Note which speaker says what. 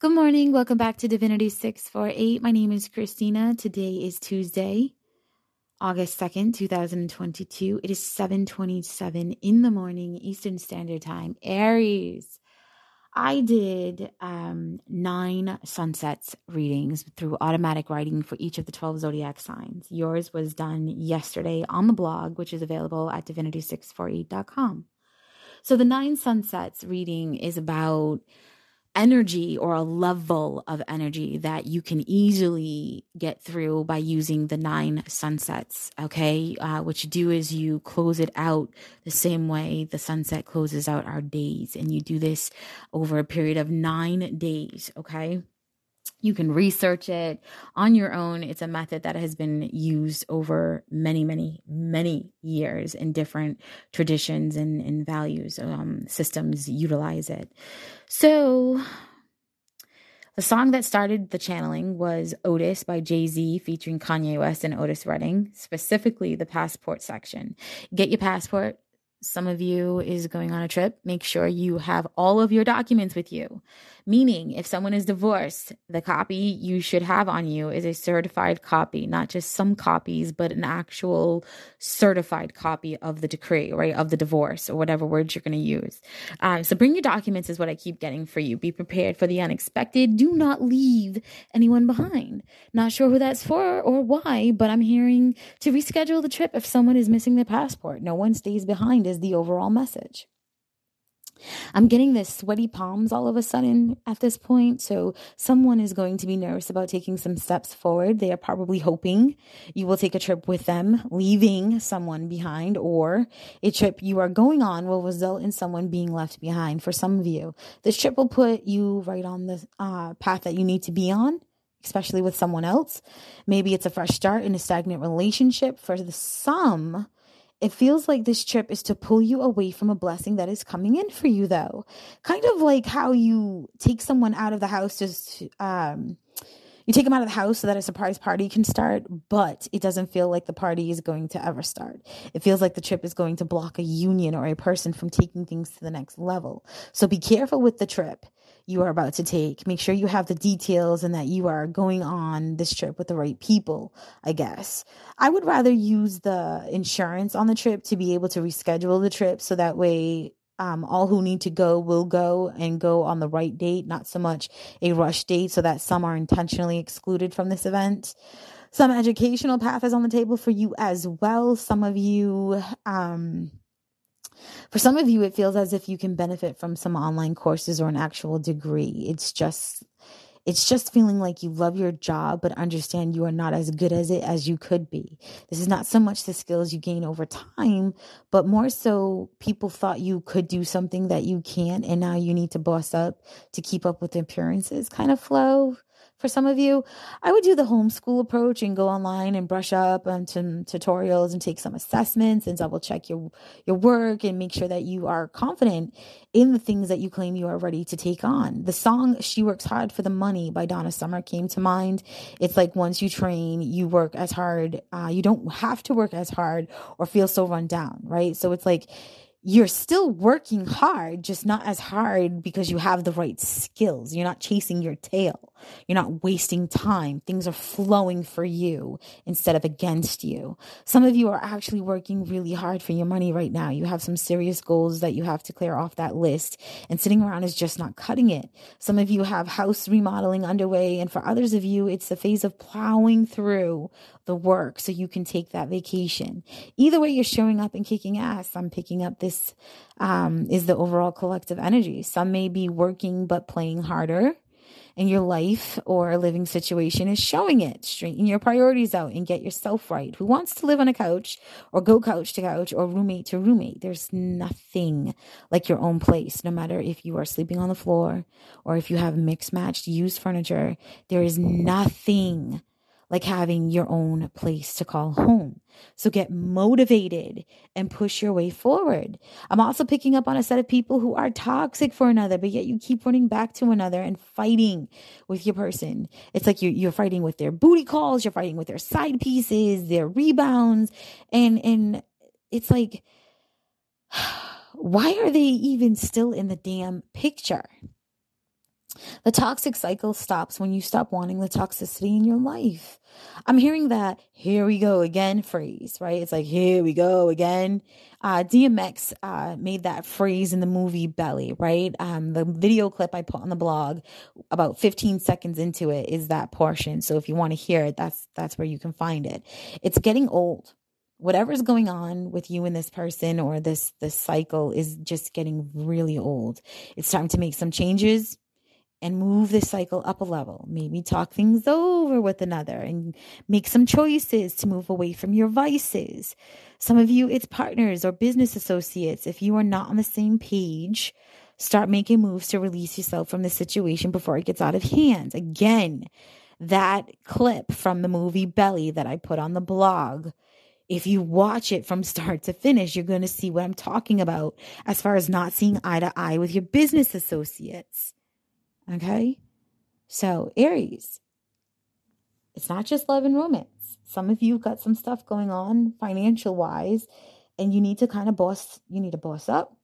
Speaker 1: Good morning. Welcome back to Divinity 648. My name is Christina. Today is Tuesday, August 2nd, 2022. It is 7:27 in the morning Eastern Standard Time. Aries. I did um, nine sunsets readings through automatic writing for each of the 12 zodiac signs. Yours was done yesterday on the blog, which is available at divinity648.com. So the nine sunsets reading is about energy or a level of energy that you can easily get through by using the nine sunsets. Okay. Uh, what you do is you close it out the same way the sunset closes out our days. And you do this over a period of nine days. Okay. You can research it on your own. It's a method that has been used over many, many, many years in different traditions and, and values. Um, systems utilize it. So, the song that started the channeling was Otis by Jay Z featuring Kanye West and Otis Redding, specifically the passport section. Get your passport, some of you is going on a trip, make sure you have all of your documents with you. Meaning, if someone is divorced, the copy you should have on you is a certified copy, not just some copies, but an actual certified copy of the decree, right? Of the divorce or whatever words you're going to use. Um, so bring your documents, is what I keep getting for you. Be prepared for the unexpected. Do not leave anyone behind. Not sure who that's for or why, but I'm hearing to reschedule the trip if someone is missing their passport. No one stays behind is the overall message. I'm getting this sweaty palms all of a sudden at this point. So, someone is going to be nervous about taking some steps forward. They are probably hoping you will take a trip with them, leaving someone behind, or a trip you are going on will result in someone being left behind. For some of you, this trip will put you right on the uh, path that you need to be on especially with someone else. Maybe it's a fresh start in a stagnant relationship. For the some, it feels like this trip is to pull you away from a blessing that is coming in for you, though. Kind of like how you take someone out of the house just, um, you take them out of the house so that a surprise party can start, but it doesn't feel like the party is going to ever start. It feels like the trip is going to block a union or a person from taking things to the next level. So be careful with the trip you are about to take. Make sure you have the details and that you are going on this trip with the right people, I guess. I would rather use the insurance on the trip to be able to reschedule the trip so that way um, all who need to go will go and go on the right date, not so much a rush date, so that some are intentionally excluded from this event. Some educational path is on the table for you as well. Some of you, um, for some of you, it feels as if you can benefit from some online courses or an actual degree. It's just it's just feeling like you love your job, but understand you are not as good as it as you could be. This is not so much the skills you gain over time, but more so people thought you could do something that you can't, and now you need to boss up to keep up with appearances kind of flow for some of you. I would do the homeschool approach and go online and brush up on some tutorials and take some assessments and double check your your work and make sure that you are confident in the things that you claim you are ready to take on. The song She Works Hard for the Money by Donna Summer came to mind. It's like once you train, you work as hard. Uh, you don't have to work as hard or feel so run down, right? So it's like you're still working hard, just not as hard because you have the right skills. You're not chasing your tail. You're not wasting time. Things are flowing for you instead of against you. Some of you are actually working really hard for your money right now. You have some serious goals that you have to clear off that list, and sitting around is just not cutting it. Some of you have house remodeling underway, and for others of you, it's the phase of plowing through the work so you can take that vacation. Either way, you're showing up and kicking ass. I'm picking up this um, is the overall collective energy. Some may be working but playing harder and your life or living situation is showing it. Straighten your priorities out and get yourself right. Who wants to live on a couch or go couch to couch or roommate to roommate? There's nothing like your own place, no matter if you are sleeping on the floor or if you have mixed matched used furniture. There is nothing like having your own place to call home. So get motivated and push your way forward. I'm also picking up on a set of people who are toxic for another, but yet you keep running back to another and fighting with your person. It's like you're, you're fighting with their booty calls, you're fighting with their side pieces, their rebounds, and and it's like, why are they even still in the damn picture? The toxic cycle stops when you stop wanting the toxicity in your life. I'm hearing that here we go again phrase, right? It's like here we go again. Uh, DMX uh, made that phrase in the movie Belly, right? Um, the video clip I put on the blog, about 15 seconds into it, is that portion. So if you want to hear it, that's that's where you can find it. It's getting old whatever's going on with you and this person or this this cycle is just getting really old it's time to make some changes and move the cycle up a level. Maybe talk things over with another and make some choices to move away from your vices. Some of you, it's partners or business associates. If you are not on the same page, start making moves to release yourself from the situation before it gets out of hand. Again, that clip from the movie Belly that I put on the blog. If you watch it from start to finish, you're going to see what I'm talking about as far as not seeing eye to eye with your business associates Okay. So, Aries, it's not just love and romance. Some of you got some stuff going on financial wise, and you need to kind of boss, you need to boss up.